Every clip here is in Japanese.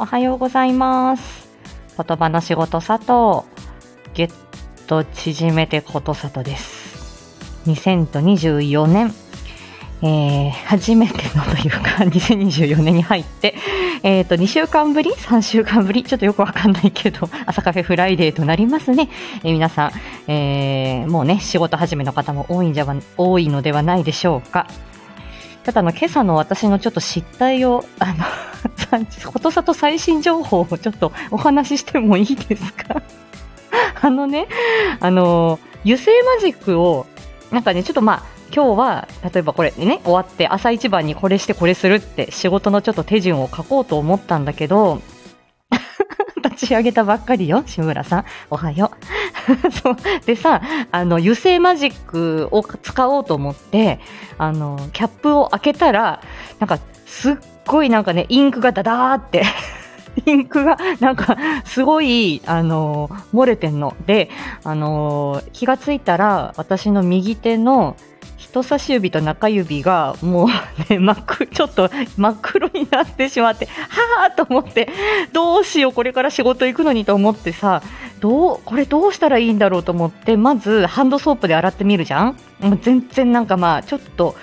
おはようございます。言葉の仕事佐藤。ぎゅっと縮めてこと佐藤です。2024年、えー、初めてのというか、2024年に入って、えっ、と、2週間ぶり ?3 週間ぶり？ちょっとよくわかんないけど、朝カフェフライデーとなりますね。えー皆さん、えーもうね、仕事始めの方も多いんじゃ、多いのではないでしょうか。ただの今朝の私のちょっと失態を、あの、ことさと最新情報をちょっとお話ししてもいいですか？あのね、あの、油性マジックを、なんかね、ちょっとまあ、今日は、例えばこれね、終わって朝一番にこれしてこれするって仕事のちょっと手順を書こうと思ったんだけど、立ち上げたばっかりよ、志村さん。おはよう。そう。でさ、あの、油性マジックを使おうと思って、あの、キャップを開けたら、なんか、すっごいなんかね、インクがダダーって、インクがなんか、すごい、あの、漏れてんの。で、あの、気がついたら、私の右手の人差し指と中指がもうね、真っ黒、ちょっと真っ黒になってしまって、はぁと思って、どうしよう、これから仕事行くのにと思ってさ、どう、これどうしたらいいんだろうと思って、まずハンドソープで洗ってみるじゃんもう全然なんかまあ、ちょっと、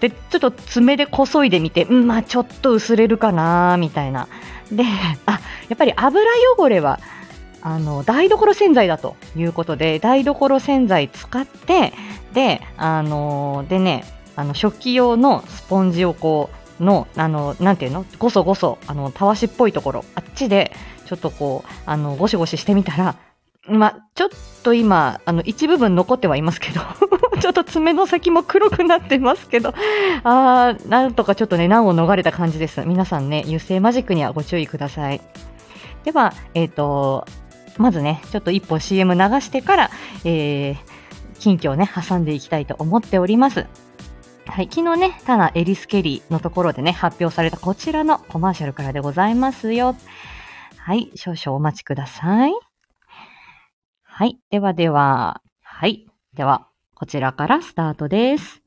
で、ちょっと爪でこそいでみて、うん、まあちょっと薄れるかなみたいな。で、あ、やっぱり油汚れは、あの、台所洗剤だということで、台所洗剤使って、で、あの、でね、あの、食器用のスポンジをこう、の、あの、なんていうの？ごそごそ、あの、たわしっぽいところ、あっちで、ちょっとこう、あの、ゴシゴシしてみたら、ま、ちょっと今、あの、一部分残ってはいますけど、ちょっと爪の先も黒くなってますけど、あー、なんとかちょっとね、難を逃れた感じです。皆さんね、油性マジックにはご注意ください。では、えっ、と、まずね、ちょっと一本 CM 流してから、えー、近況をね、挟んでいきたいと思っております。はい、昨日ね、タナ・エリス・ケリーのところでね、発表されたこちらのコマーシャルからでございますよ。はい、少々お待ちください。はい、ではでは、はい、では、こちらからスタートです。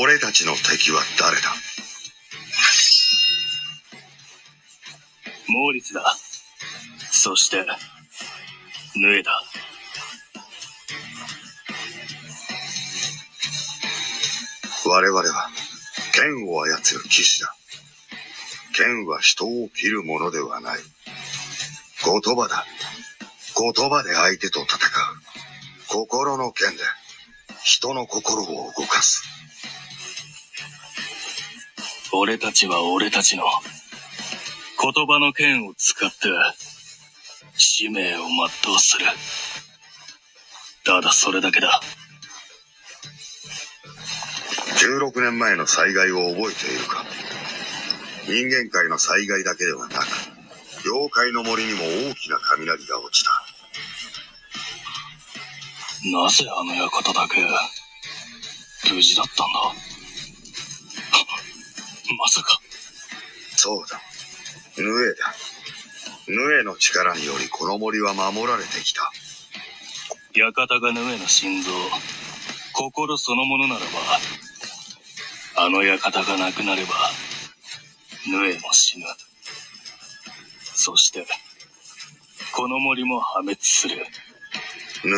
俺たちの敵は誰だ？モーリスだ。そして、ヌエだ。我々は剣を操る騎士だ剣は人を切るものではない。言葉だ。言葉で相手と戦う。心の剣で。人の心を動かす。俺たちは俺たちの。言葉の剣を使って。使命を全うする。ただそれだけだ。16年前の災害を覚えているか？人間界の災害だけではなく妖怪の森にも大きな雷が落ちたなぜあの館だけ無事だったんだ？まさかそうだ。ヌエだ。ヌエの力によりこの森は守られてきた。館がヌエの心臓心そのものならばあの館がなくなればヌエも死ぬそしてこの森も破滅するヌエ。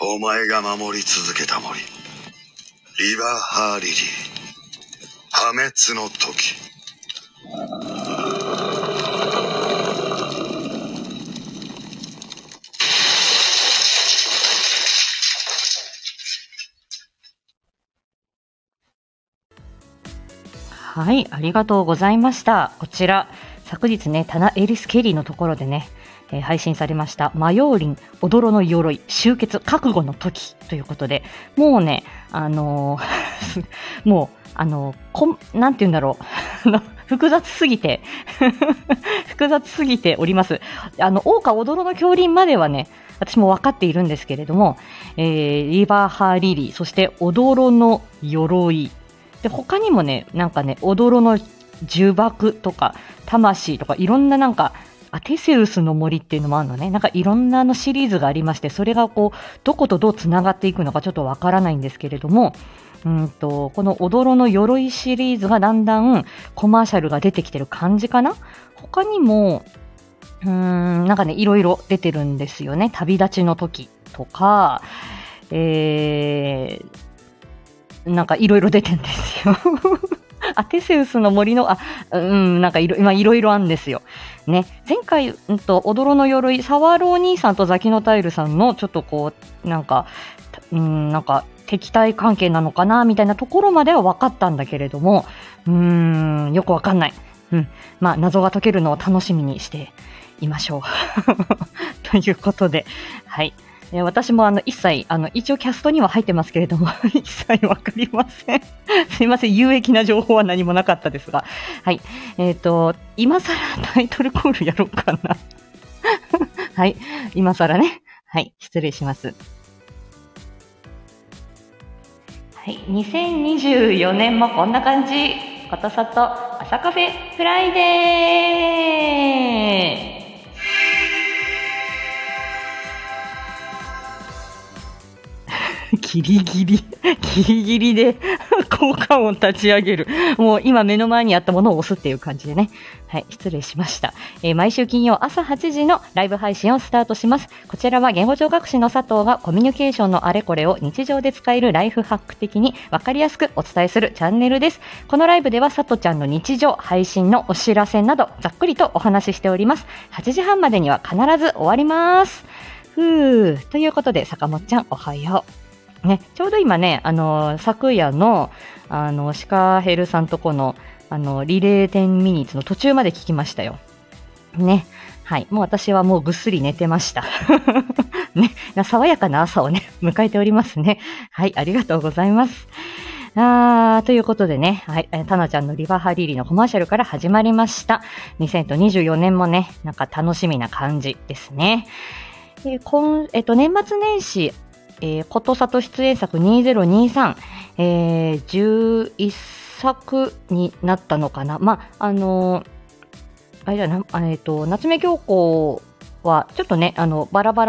お前が守り続けた森。リバーハーリリー。破滅の時。はい、ありがとうございました。こちら、昨日ね、タナ・エリス・ケリーのところでね、えー配信されました、マヨーリン、踊ろの鎧、集結、覚悟の時ということで、もうね、あのー もう、あのーこん、なんて言うんだろう、複雑すぎて、複雑すぎております。あの、大川踊ろの恐林まではね、私も分かっているんですけれども、えーリバーハーリリー、そして踊ろの鎧、で他にもねなんかね踊ろの呪縛とか魂とかいろんななんかあ、テセウスの森っていうのもあるのね。なんかいろんなのシリーズがありまして、それがこう、どことどう繋がっていくのかちょっとわからないんですけれども、うんと、この踊ろの鎧シリーズがだんだんコマーシャルが出てきてる感じかな？他にも、うーん、なんかね、いろいろ出てるんですよね。旅立ちの時とか、えー、なんかいろいろ出てんですよ。あ、テセウスの森の、あ、うん、なんかいろ、今いろいろあるんですよ。ね。前回、うんと、踊ろの鎧、サワロー兄さんとザキノタイルさんの、ちょっとこう、なんか、うん、なんか、敵対関係なのかな、みたいなところまでは分かったんだけれども、うーん、よくわかんない。うん。まあ、謎が解けるのを楽しみにしていましょう。ということで、はい。え私もあの一切、あの一応キャストには入ってますけれども、一切わかりません。すいません、有益な情報は何もなかったですが。はい。えっ、ー、と、今更タイトルコールやろうかな。はい。今更ね。はい。失礼します。はい。2024年もこんな感じ。ことさと朝カフェフライデーギリギリ、ギリギリで効果音立ち上げる。もう今目の前にあったものを押すっていう感じでね。はい、失礼しました。えー、毎週金曜朝8時のライブ配信をスタートします。こちらは言語聴覚士の佐藤がコミュニケーションのあれこれを日常で使えるライフハック的にわかりやすくお伝えするチャンネルです。このライブでは佐藤ちゃんの日常、配信のお知らせなどざっくりとお話ししております。8時半までには必ず終わります。ふー。ということで、坂本ちゃんおはよう。ね、ちょうど今ね、あの昨夜の、あの、シカヘルさんとこの、あの、リレー10ミニッツの途中まで聞きましたよ。ね。はい。もう私はもうぐっすり寝てました。ね。爽やかな朝をね、迎えておりますね。はい。ありがとうございます。あー、ということでね、はい、タナちゃんのリバハリリのコマーシャルから始まりました。2024年もね、なんか楽しみな感じですね。えー、今、えっ、と、年末年始、えー、ことさと出演作2023、えー、11作になったのかな。まあ、あのー、あれだな、えっ、ー、と、夏目京子は、ちょっとね、あの、バラバ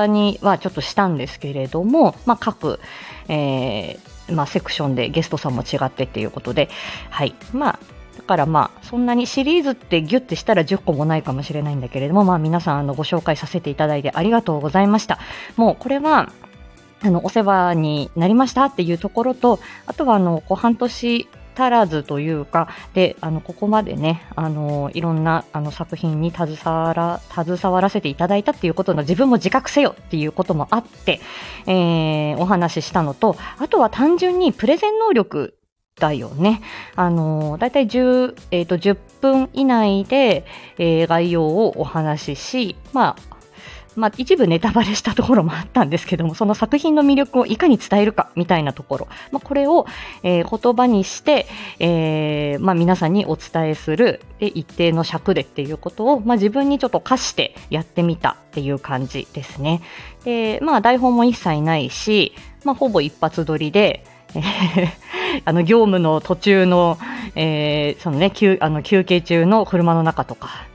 ラにはちょっとしたんですけれども、まあ、各、えー、まあ、セクションでゲストさんも違ってっていうことで、はい。まあ、だからまあ、そんなにシリーズってギュッてしたら10個もないかもしれないんだけれども、まあ皆さんあのご紹介させていただいてありがとうございました。もうこれは、あの、お世話になりましたっていうところと、あとは、あの、こう、半年足らずというか、で、あの、ここまでね、あの、いろんな、あの、作品に携わら、携わらせていただいたっていうことの自分も自覚せよっていうこともあって、えー、お話ししたのと、あとは単純にプレゼン能力だよね。あの、だいたい10、えっ、ー、と、10分以内で、えー、概要をお話しし、まあ、まあ、一部ネタバレしたところもあったんですけども、その作品の魅力をいかに伝えるかみたいなところ、まあ、これを、えー、言葉にして、えー、まあ、皆さんにお伝えするで一定の尺でっていうことを、まあ、自分にちょっと課してやってみたっていう感じですね。で、まあ、台本も一切ないし、まあ、ほぼ一発撮りで、あの業務の途中の、えー、そのね、休あの休憩中の車の中とか、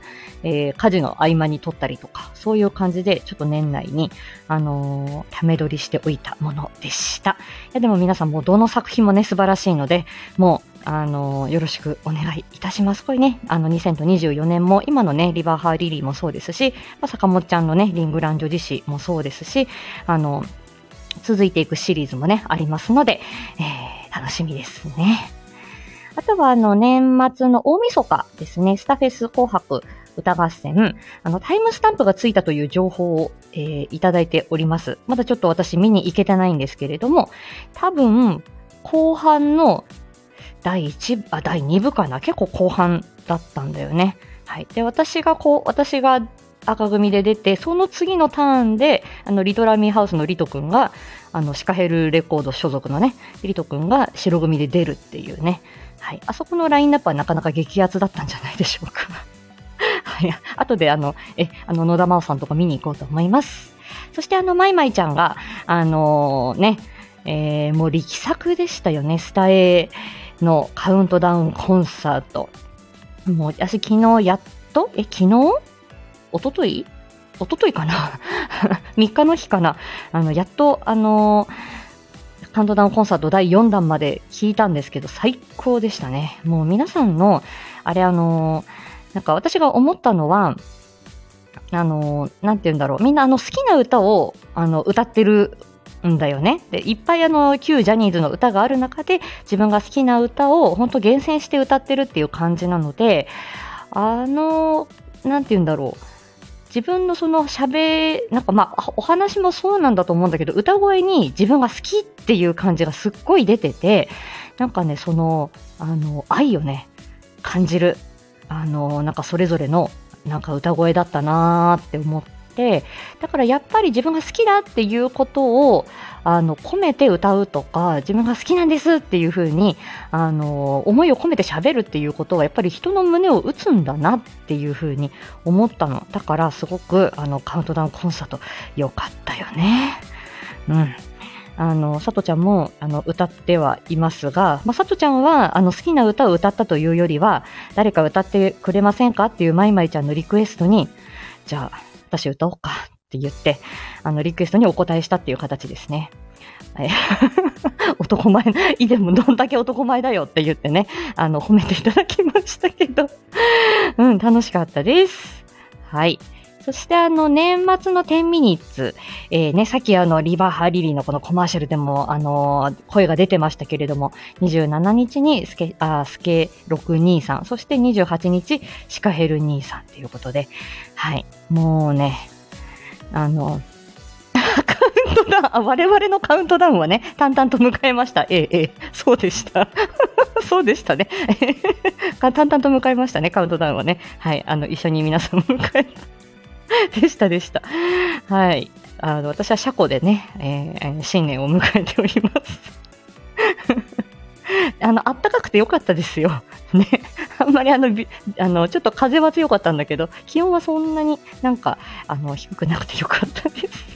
えー、家事の合間に撮ったりとか、そういう感じで、ちょっと年内に、あのー、ため撮りしておいたものでした。いや、でも皆さんもうどの作品もね、素晴らしいので、もう、あの、よろしくお願いいたします。これね、あの、2024年も、今のね、リバーハーリリーもそうですし、まあ、坂本ちゃんのね、リングランジョ自身もそうですし、あの、続いていくシリーズもね、ありますので、えー、楽しみですね。あとは、あの、年末の大晦日ですね、スタフェス紅白歌合戦、あの、タイムスタンプがついたという情報を、えー、いただいております。まだちょっと私見に行けてないんですけれども、多分、後半の第1、あ、第2部かな？結構後半だったんだよね。はい。で、私がこう、私が赤組で出て、その次のターンで、あの、リトラミーハウスのリト君が、あの、シカヘルレコード所属のね、リト君が白組で出るっていうね。はい。あそこのラインナップはなかなか激アツだったんじゃないでしょうか。はい。後であの、え、あの、野田真央さんとか見に行こうと思います。そしてあの、まいまいちゃんが、あのー、ね、えー、もう力作でしたよね。スタエのカウントダウンコンサート。もう私昨日やっと、え、昨日？おとといおとといかな ?3 日の日かな？あの、やっと、あのカウントダウンコンサート第4弾まで聞いたんですけど、最高でしたね。もう皆さんの、あれあのなんか私が思ったのは、あのなんて言うんだろう。みんなあの好きな歌を、あの、歌ってるんだよね。で、いっぱいあの、旧ジャニーズの歌がある中で、自分が好きな歌を本当厳選して歌ってるっていう感じなので、あの、なんて言うんだろう。自分のその喋、なんかまあ、お話もそうなんだと思うんだけど、歌声に自分が好きっていう感じがすっごい出てて、なんかね、その、あの、愛をね、感じる。あの、なんかそれぞれの、なんか歌声だったなーって思って、だからやっぱり自分が好きだっていうことを、あの、込めて歌うとか、自分が好きなんですっていう風に、あの、思いを込めて喋るっていうことは、やっぱり人の胸を打つんだなっていう風に思ったの。だから、すごく、あの、カウントダウンコンサート、良かったよね。うん。あの、さとちゃんも、あの、歌ってはいますが、まあ、さとちゃんは、あの、好きな歌を歌ったというよりは、誰か歌ってくれませんかっていうまいまいちゃんのリクエストに、じゃあ、私歌おうかって言って、あの、リクエストにお答えしたっていう形ですね。男前、以前もどんだけ男前だよって言ってね、あの、褒めていただきましたけど、うん、楽しかったです。はい。そしてあの、年末の10ミニッツ、えー、ね、さっきあの、リバーハリリーのこのコマーシャルでも、あの声が出てましたけれども、27日にスケ、あ、スケ623、そして28日、シカヘル23ということで、はい。もうね、あの、カウントダウン、あ、我々のカウントダウンはね、淡々と迎えました。ええ、ええ、そうでした。そうでしたね。淡々と迎えましたね、カウントダウンはね。はい、あの、一緒に皆さん迎えた。でした、でした。はい。あの、私は車庫でね、えー、新年を迎えております。あの、あったかくてよかったですよ。ね。あんまりあの、あの、ちょっと風は強かったんだけど、気温はそんなになんか、あの、低くなくてよかったです。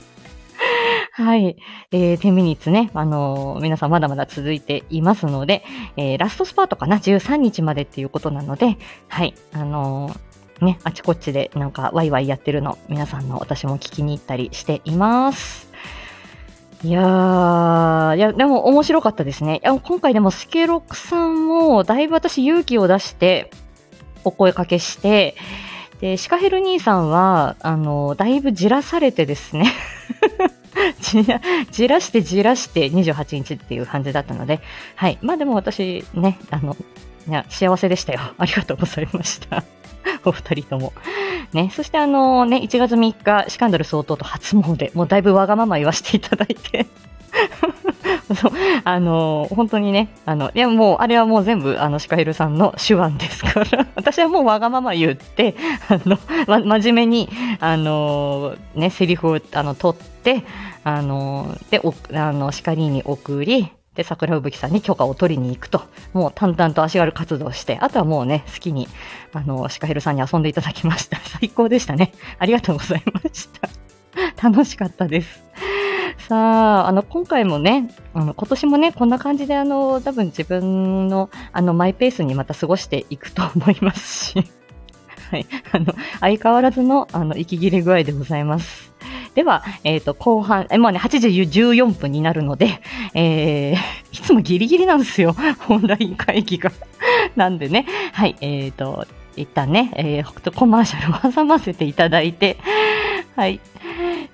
はい。えー、10ミニッツね、あのー、皆さんまだまだ続いていますので、えー、ラストスパートかな、13日までっていうことなので、はい。あのー、ね、あちこちでなんかワイワイやってるの、皆さんの私も聞きに行ったりしています。いやー、いや、でも面白かったですね。いや今回でもスケロクさんもだいぶ私勇気を出してお声かけして、で、シカヘル兄さんは、あの、だいぶじらされてですね じら、じらしてじらして28日っていう感じだったので、はい。まあでも私ね、あの、いや、幸せでしたよ。ありがとうございました。お二人とも。ね、そしてあのね、1月3日、シカンダル総統と初詣、もうだいぶわがまま言わせていただいて。そう、あの本当にね、あの、いや、もう、あれはもう全部、あの、シカヘルさんの手腕ですから、私はもうわがまま言って、あの、ま、真面目に、あのね、セリフを、あの、取って、あので、お、あの、シカリーに送り、で、桜吹雪さんに許可を取りに行くと、もう淡々と足軽活動して、あとはもうね、好きに、あの、シカヘルさんに遊んでいただきました。最高でしたね。ありがとうございました。楽しかったです。さあ、あの、今回もね、あの、今年もね、こんな感じで、あの、多分自分の、あの、マイペースにまた過ごしていくと思いますし、はい、あの、相変わらずの、あの、息切れ具合でございます。では、えっ、ー、と、後半、え、もうね、8時14分になるので、えー、いつもギリギリなんですよ。オンライン会議が。なんでね、はい、えっ、ー、と、一旦ね、えー、コマーシャルを挟ませていただいて、はい、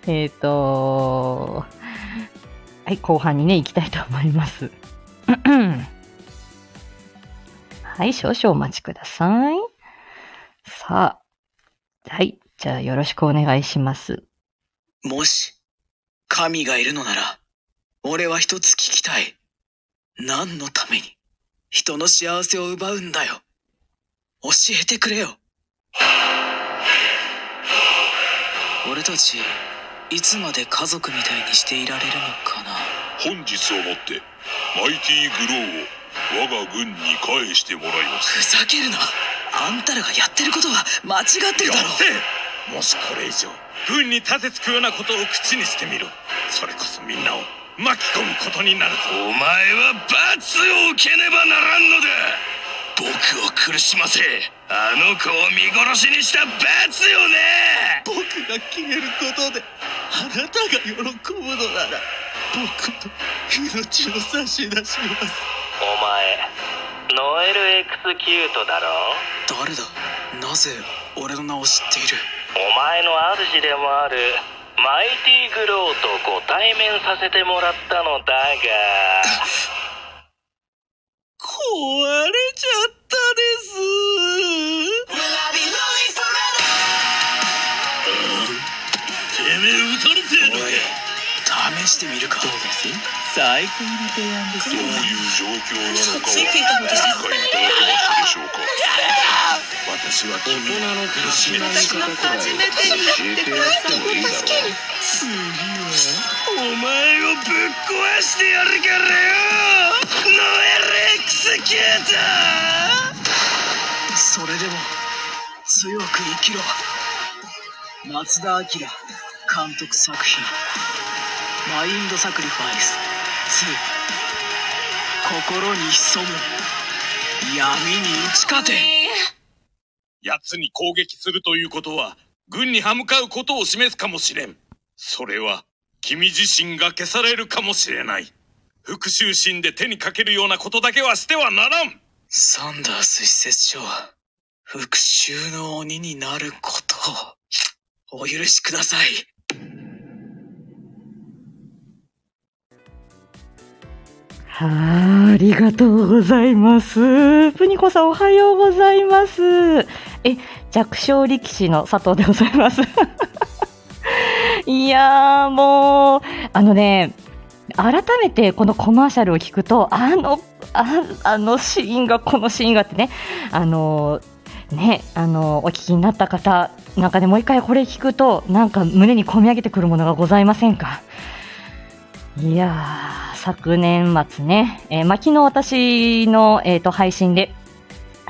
えっ、ー、と、はい、後半にね、行きたいと思います。はい、少々お待ちください。さあ、はい、じゃあよろしくお願いします。もし、神がいるのなら、俺は一つ聞きたい。何のために、人の幸せを奪うんだよ。教えてくれよ。俺たち、いつまで家族みたいにしていられるのかな。本日をもって、マイティグローを我が軍に返してもらいます。ふざけるな。あんたらがやってることは間違ってるだろ。もしこれ以上、軍に立てつくようなことを口にしてみろ。それこそみんなを巻き込むことになるぞ。お前は罰を受けねばならんのだ。僕を苦しませあの子を見殺しにした罰よね。僕が消えることであなたが喜ぶのなら僕の命を差し出します。お前ノエル・エクスキュートだろ誰だ？なぜ俺の名を知っている？お前の主でもあるマイティグローとご対面させてもらったのだが。壊れちゃったです。てめえ撃たれてんのか試してみるか。どうです？最高の提案ですどうよいう状況なのかはついていたのですご理解いただけましたでしょうか私は君の苦しみの私仕方くらい教えてやってもいいだろう次はお前をぶっ壊してやるからよノエル・エクスキュートそれでも強く生きろ松田明監督作品「マインドサクリファイス2」心に潜む闇に打ち勝て奴に攻撃するということは軍に歯向かうことを示すかもしれん。それは君自身が消されるかもしれない。復讐心で手にかけるようなことだけはしてはならん。サンダース施設長復讐の鬼になることをお許しください。はあ、ありがとうございます。プニコさんおはようございます。え、弱小力士の佐藤でございます。いやーもう、あのね、改めてこのコマーシャルを聞くと、あの、ああのシーンが、このシーンがってね、あの、ね、あの、お聞きになった方、なんかね、もう一回これ聞くと、なんか胸に込み上げてくるものがございませんか？いやー、昨年末ね、えーまあ、昨日私の、えー、と配信で、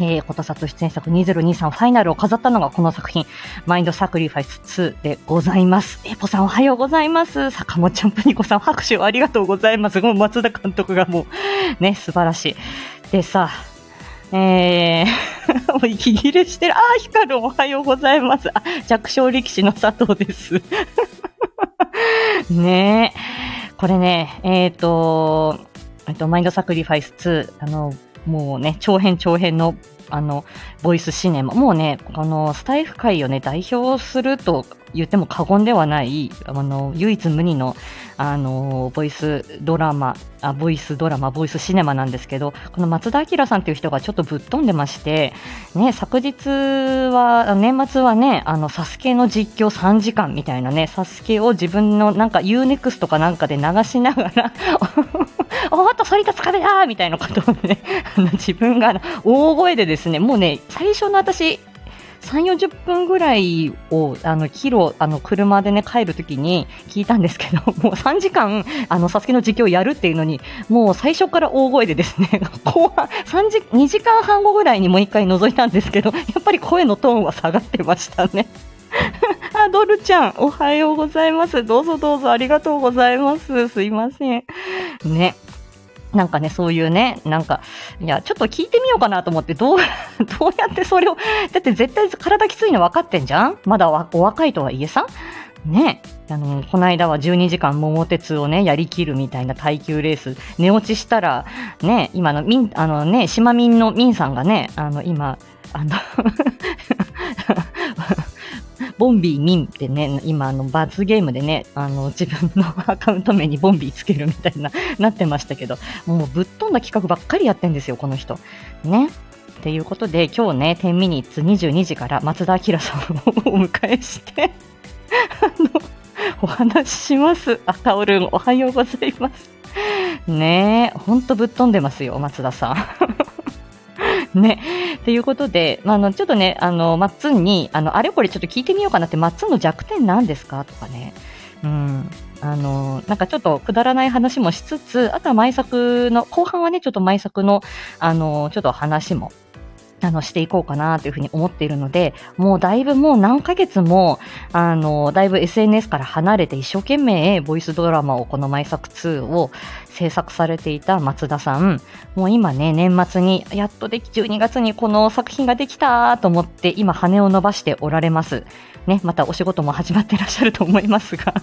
えー、ことさと出演作2023ファイナルを飾ったのがこの作品、マインドサクリファイス2でございます。エポさんおはようございます。坂本ちゃんプニコさん拍手をありがとうございます。もう松田監督がもう、ね、素晴らしい。でさ、えー、もう息切れしてる。あー、ヒカルおはようございます。あ、弱小力士の佐藤です。ねえ。これね、えっ、と、えっと、マインドサクリファイス2、あの、もうね、長編長編の、あの、ボイスシネマ、もうね、あの、スタイフ界をね、代表すると言っても過言ではない、あの、唯一無二の、あの、ボイスドラマ、あ、ボイスドラマ、ボイスシネマなんですけど、この松田明さんっていう人がちょっとぶっ飛んでまして、ね、昨日は、年末はね、あの、サスケの実況3時間みたいなね、サスケを自分のなんか UNEXT とかなんかで流しながら、おっと、反り立つ壁だみたいなことをね、あの自分が大声でですね、もうね、最初の私、3、40分ぐらいを、あの、キロ、あの、車でね、帰るときに聞いたんですけど、もう3時間、あの、サスケの実況をやるっていうのに、もう最初から大声でですね、後半、3時、2時間半後ぐらいにもう一回覗いたんですけど、やっぱり声のトーンは下がってましたね。あ、ドルちゃん、おはようございます。どうぞどうぞありがとうございます。すいません。ね。なんかね、そういうね、なんか、いや、ちょっと聞いてみようかなと思って、どう、どうやってそれを、だって絶対体きついの分かってんじゃん？まだお若いとはいえさ？ね。あの、この間は12時間桃鉄をね、やりきるみたいな耐久レース、寝落ちしたら、ね、今の、みん、あのね、島民のミンさんがね、あの、今、あのボンビーミンってね、今あの罰ゲームでね、あの自分の アカウント名にボンビーつけるみたいな、なってましたけど、もうぶっ飛んだ企画ばっかりやってんですよ、この人。ね。っていうことで、今日ね、10ミニッツ22時から松田明さんをお迎えして、あの、お話しします。あ、タオルン、おはようございます。ねえ、ほんとぶっ飛んでますよ、松田さん。ね。ということで、まあ、の、ちょっとね、あの、マッツンに、あの、あれこれちょっと聞いてみようかなって、マッツンの弱点なんですか？とかね。うん。あの、なんかちょっとくだらない話もしつつ、あとは前作の、後半はね、ちょっと前作の、あの、ちょっと話もあの、していこうかなというふうに思っているので、もうだいぶもう何ヶ月も、あの、だいぶ SNS から離れて一生懸命ボイスドラマをこの毎作2を制作されていた松田さん、もう今ね、年末にやっとでき、12月にこの作品ができたと思って今羽を伸ばしておられます。ね、またお仕事も始まってらっしゃると思いますが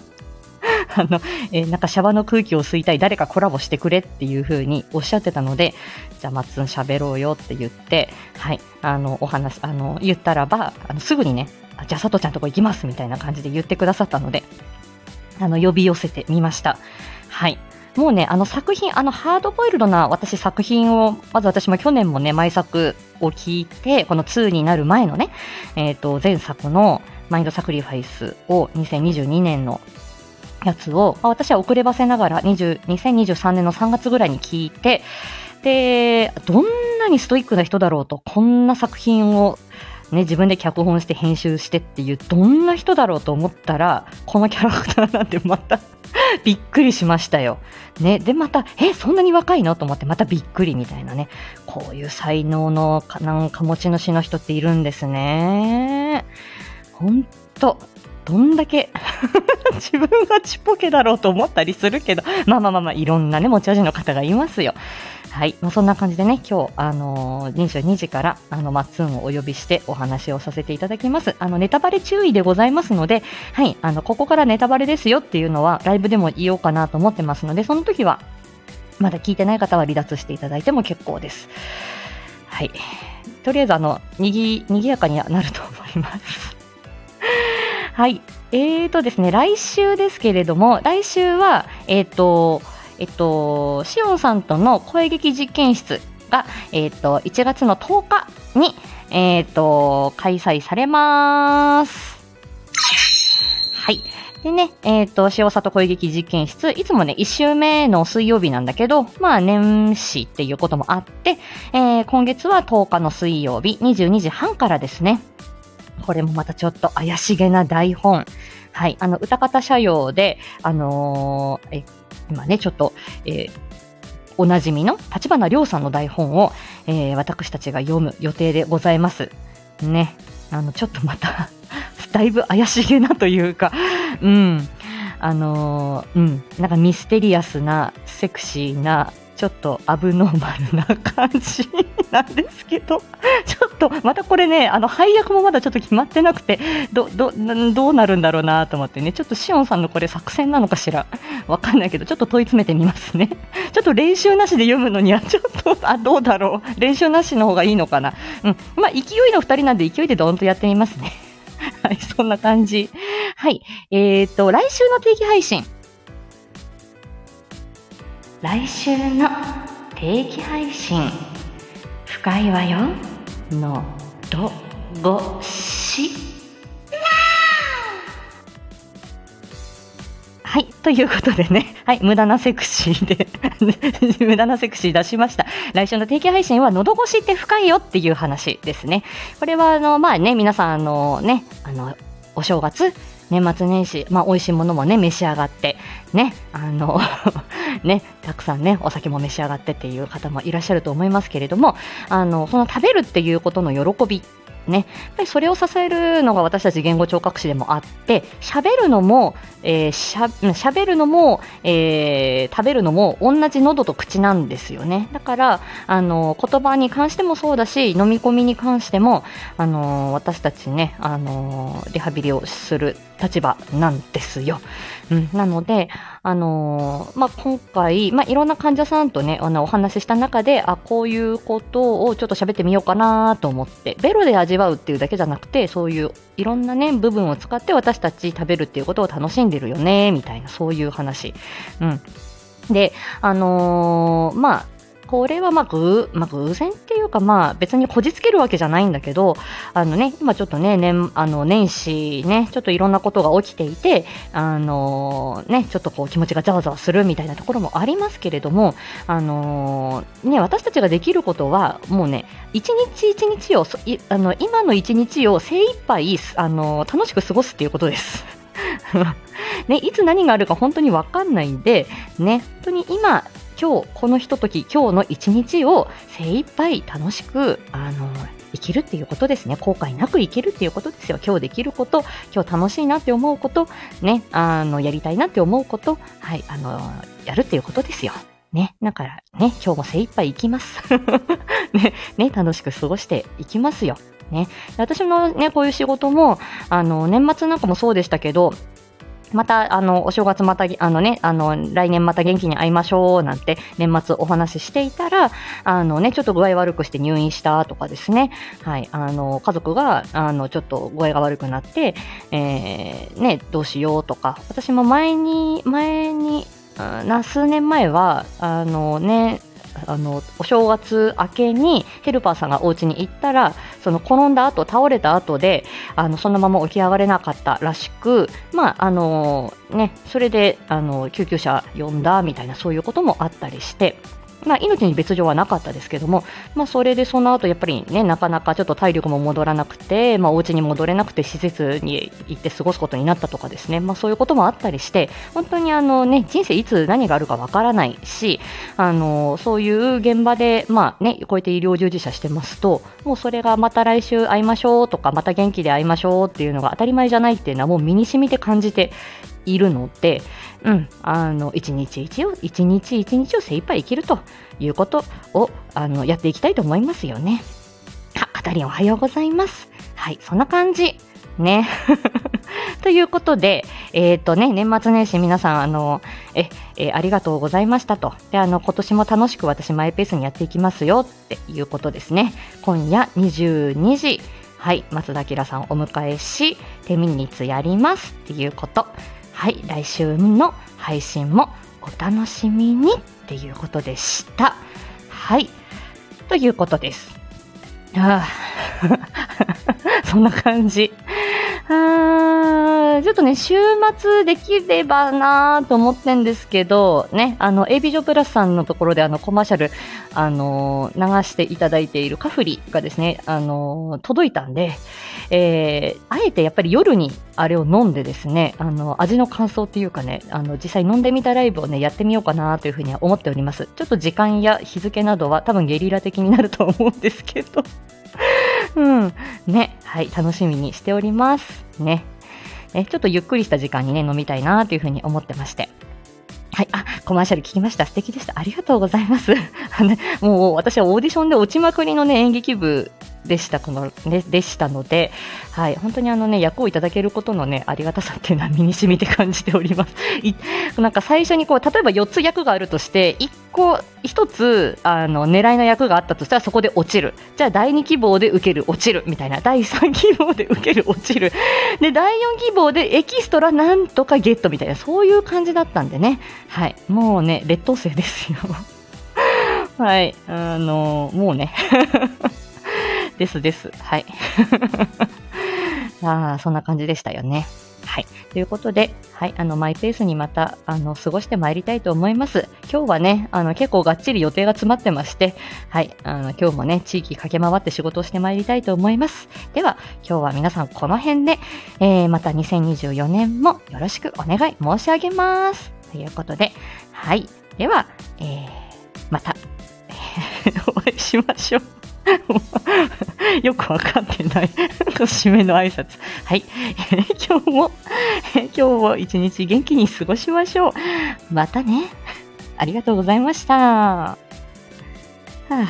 あの、えー、なんかシャワの空気を吸いたい、誰かコラボしてくれっていう風におっしゃってたので、じゃあ、マッツン喋ろうよって言って、はい、あの、お話、あの、言ったらば、あのすぐにね、じゃあ、佐藤ちゃんとこ行きますみたいな感じで言ってくださったので、あの、呼び寄せてみました。はい。もうね、あの作品、あのハードボイルドな私作品を、まず私も去年もね、毎作を聞いて、この2になる前のね、えっ、ー、と、前作のマインドサクリファイスを2022年のやつを、まあ、私は遅ればせながら20 2023年の3月ぐらいに聞いて、で、どんなにストイックな人だろうと、こんな作品をね、自分で脚本して編集してっていう、どんな人だろうと思ったら、このキャラクターなんてまた びっくりしましたよ。ね、で、また、え、そんなに若いの？と思って、またびっくりみたいなね。こういう才能の、なんか持ち主の人っているんですね。ほんと、どんだけ 自分がちっぽけだろうと思ったりするけど、まあまあまあまあ、いろんなね、持ち味の方がいますよ。はい。まあ、そんな感じでね、今日、あのー、22時から、あの、マッツンをお呼びしてお話をさせていただきます。あの、ネタバレ注意でございますので、はい。あの、ここからネタバレですよっていうのは、ライブでも言おうかなと思ってますので、その時は、まだ聞いてない方は離脱していただいても結構です。はい。とりあえず、あの、にぎ、にぎやかにはなると思います。はい。えーとですね、来週ですけれども、来週は、えっ、ー、と、えっと、しおんさんとの声劇実験室が、えっと、1月の10日に、えっと、開催されます。はい。でね、えっ、ー、と、塩里声劇実験室、いつもね、1週目の水曜日なんだけど、まあ、年始っていうこともあって、えー、今月は10日の水曜日、22時半からですね。これもまたちょっと怪しげな台本。はい。あの、歌方社用で、あのー、え、今ね、ちょっと、えー、おなじみの立花亮さんの台本を、えー、私たちが読む予定でございます。ね。あの、ちょっとまた だいぶ怪しげなというか、うん。あのー、うん。なんかミステリアスな、セクシーな、ちょっとアブノーマルな感じなんですけど、ちょっとまたこれね、あの配役もまだちょっと決まってなくて、ど、ど、どうなるんだろうなと思ってね、ちょっとシオンさんのこれ作戦なのかしら、わかんないけど、ちょっと問い詰めてみますね。ちょっと練習なしで読むのにはちょっと、あ、どうだろう？練習なしの方がいいのかな？うん。まあ、勢いの2人なんで勢いでドーンとやってみますね。はい、そんな感じ。はい。えっ、ー、と、来週の定期配信。来週の定期配信深いわよのどごしはい。ということでね。はい。無駄なセクシーで 無駄なセクシー出しました。来週の定期配信は、喉越しって深いよっていう話ですね。これは、あの、まあね、皆さん、あのね、あの、お正月、年末年始、まあ、美味しいものもね、召し上がって、ね、あの ね、たくさんね、お酒も召し上がってっていう方もいらっしゃると思いますけれども、あの、その食べるっていうことの喜びね。やっぱりそれを支えるのが私たち言語聴覚士でもあって、喋るのも、えー、しゃ、喋るのも、えー、食べるのも同じ喉と口なんですよね。だから、あの、言葉に関してもそうだし、飲み込みに関しても、あの、私たちね、あの、リハビリをする立場なんですよ。うん、なので、あのー、まあ、今回、まあ、いろんな患者さんとね、あの、お話しした中で、あ、こういうことをちょっと喋ってみようかなと思って、ベロで味わうっていうだけじゃなくて、そういういろんなね、部分を使って私たち食べるっていうことを楽しんでるよね、みたいな、そういう話。うん。で、あのー、まあ、これはまあ偶、まあ、偶然っていうかまあ別にこじつけるわけじゃないんだけど、あのね、今ちょっとね、年、あの年始ね、ちょっといろんなことが起きていて、あのね、ちょっとこう気持ちがざわざわするみたいなところもありますけれども、あのね、私たちができることはもうね、一日一日を、あの今の一日を精一杯、あの楽しく過ごすっていうことです。ね、いつ何があるか本当にわかんないんで、ね、本当に今、今日このひととき今日の一日を精一杯楽しくあの生きるっていうことですね。後悔なく生きるっていうことですよ。今日できること、今日楽しいなって思うこと、ね、あの、やりたいなって思うこと、はい、あの、やるっていうことですよ。ね、だからね、今日も精一杯行きます。ね、ね、楽しく過ごしていきますよ。ね。私のね、こういう仕事も、あの、年末なんかもそうでしたけど、また、あの、お正月また、あのね、あの、来年また元気に会いましょう、なんて、年末お話ししていたら、あのね、ちょっと具合悪くして入院したとかですね、はい、あの、家族が、あの、ちょっと具合が悪くなって、えー、ね、どうしようとか、私も前に、前に、な数年前は、あのね、あのお正月明けにヘルパーさんがお家に行ったらその転んだ後倒れた後であのそのまま起き上がれなかったらしく、まああのね、それであの救急車呼んだみたいなそういうこともあったりしてまあ、命に別状はなかったですけども、まあ、それでその後やっぱりね、なかなかちょっと体力も戻らなくて、まあ、お家に戻れなくて施設に行って過ごすことになったとかですね、まあ、そういうこともあったりして、本当にあのね、人生いつ何があるかわからないし、あの、そういう現場で、まあね、こうやって医療従事者してますと、もうそれがまた来週会いましょうとか、また元気で会いましょうっていうのが当たり前じゃないっていうのはもう身に染みて感じているので、うん、あの、一日一を、一日一日を精一杯生きるということを、あの、やっていきたいと思いますよね。あ、カタリンおはようございます。はい、そんな感じ。ね。ということで、えっ、ー、とね、年末年始皆さん、あの、え、えー、ありがとうございましたと。で、あの、今年も楽しく私マイペースにやっていきますよっていうことですね。今夜22時、はい、松田明さんをお迎えし、手ミニツやりますっていうこと。はい、来週の配信もお楽しみにっていうことでした。はい、ということです。ああ、そんな感じ。ちょっとね、週末できればなぁと思ってんですけど、ね、あの、A ビジョプラスさんのところであの、コマーシャル、あの流していただいているカフリがですね、あの届いたんで、えー、あえてやっぱり夜にあれを飲んでですね、あの、味の感想っていうかね、あの、実際飲んでみたライブをね、やってみようかなというふうには思っております。ちょっと時間や日付などは多分ゲリラ的になると思うんですけど。うん。ね。はい。楽しみにしております。ね。ねちょっとゆっくりした時間にね、飲みたいなというふうに思ってまして。はい。あ、コマーシャル聞きました。素敵でした。ありがとうございます。もう私はオーディションで落ちまくりのね、演劇部でしたこの、ね、でしたので、はい、本当にあのね、役をいただけることのね、ありがたさっていうのは身に染みて感じております。なんか最初にこう、例えば4つ役があるとして、1個、1つ、あの、狙いの役があったとしたらそこで落ちる。じゃあ第2希望で受ける、落ちる、みたいな。第3希望で受ける、落ちる。で、第4希望でエキストラなんとかゲットみたいな、そういう感じだったんでね。はい。もうね、劣等生ですよ。はい。あのもうね。ですです。はい。あ あ、そんな感じでしたよね。はい。ということで、はい、あの、マイペースにまた、あの、過ごしてまいりたいと思います。今日はね、あの、結構がっちり予定が詰まってまして、はい、あの、今日もね、地域駆け回って仕事をしてまいりたいと思います。では、今日は皆さんこの辺で、えー、また2024年もよろしくお願い申し上げます。ということで、はい。では、えー、また、お会いしましょう。よくわかってない締めの挨拶。はい。今日も、今日も一日元気に過ごしましょう。またね。ありがとうございました。はあ